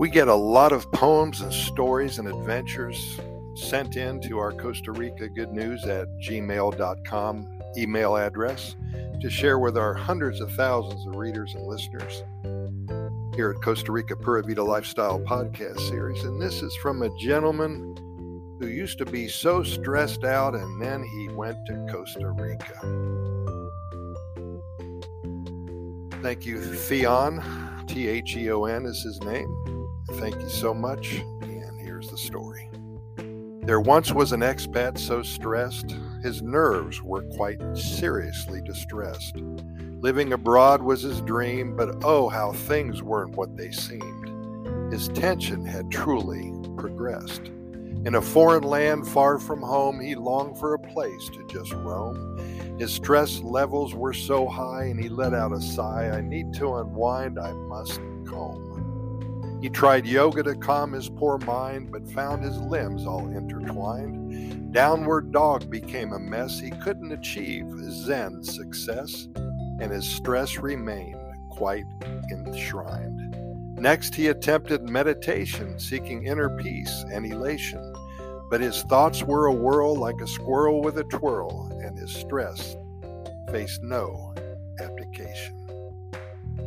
We get a lot of poems and stories and adventures sent in to our Costa Rica Good News at gmail.com email address to share with our hundreds of thousands of readers and listeners here at Costa Rica Pura Vida Lifestyle Podcast Series. And this is from a gentleman who used to be so stressed out and then he went to Costa Rica. Thank you, Theon. T H E O N is his name. Thank you so much. And here's the story. There once was an expat so stressed, his nerves were quite seriously distressed. Living abroad was his dream, but oh, how things weren't what they seemed. His tension had truly progressed. In a foreign land far from home, he longed for a place to just roam. His stress levels were so high, and he let out a sigh I need to unwind, I must comb. He tried yoga to calm his poor mind, but found his limbs all intertwined. Downward dog became a mess. He couldn't achieve Zen success, and his stress remained quite enshrined. Next, he attempted meditation, seeking inner peace and elation. But his thoughts were a whirl like a squirrel with a twirl, and his stress faced no abdication.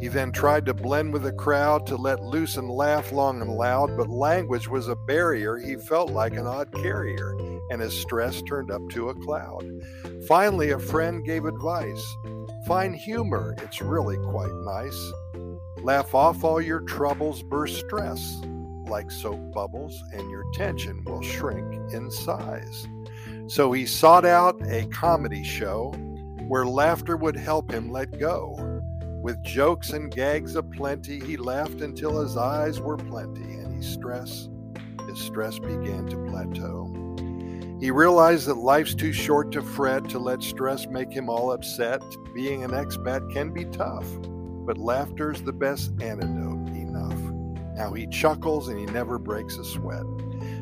He then tried to blend with the crowd to let loose and laugh long and loud, but language was a barrier. He felt like an odd carrier, and his stress turned up to a cloud. Finally, a friend gave advice Find humor, it's really quite nice. Laugh off all your troubles, burst stress like soap bubbles, and your tension will shrink in size. So he sought out a comedy show where laughter would help him let go. With jokes and gags aplenty, he laughed until his eyes were plenty, and he stress, his stress began to plateau. He realized that life's too short to fret, to let stress make him all upset. Being an expat can be tough, but laughter's the best antidote enough. Now he chuckles and he never breaks a sweat.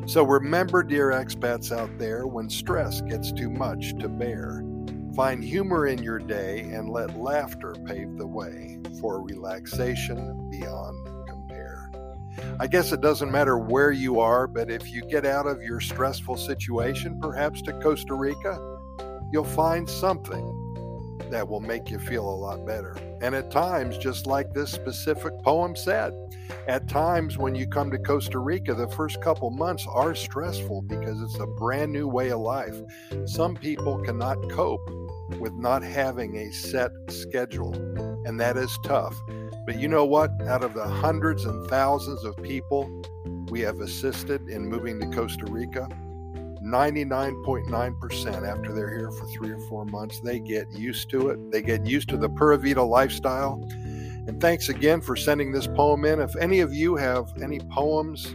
So remember, dear expats out there, when stress gets too much to bear, Find humor in your day and let laughter pave the way for relaxation beyond compare. I guess it doesn't matter where you are, but if you get out of your stressful situation, perhaps to Costa Rica, you'll find something that will make you feel a lot better. And at times, just like this specific poem said, at times when you come to Costa Rica, the first couple months are stressful because it's a brand new way of life. Some people cannot cope with not having a set schedule, and that is tough. But you know what? Out of the hundreds and thousands of people we have assisted in moving to Costa Rica, 99.9% after they're here for three or four months, they get used to it. They get used to the Pura Vida lifestyle. And thanks again for sending this poem in. If any of you have any poems,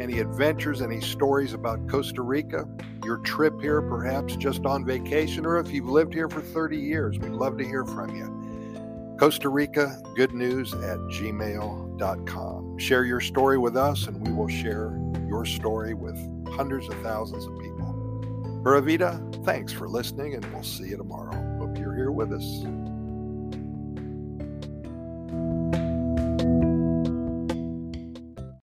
any adventures, any stories about Costa Rica, your trip here, perhaps just on vacation, or if you've lived here for 30 years, we'd love to hear from you. Costa Rica Good News at gmail.com. Share your story with us, and we will share your story with hundreds of thousands of people. Pura Vida, thanks for listening, and we'll see you tomorrow. Hope you're here with us.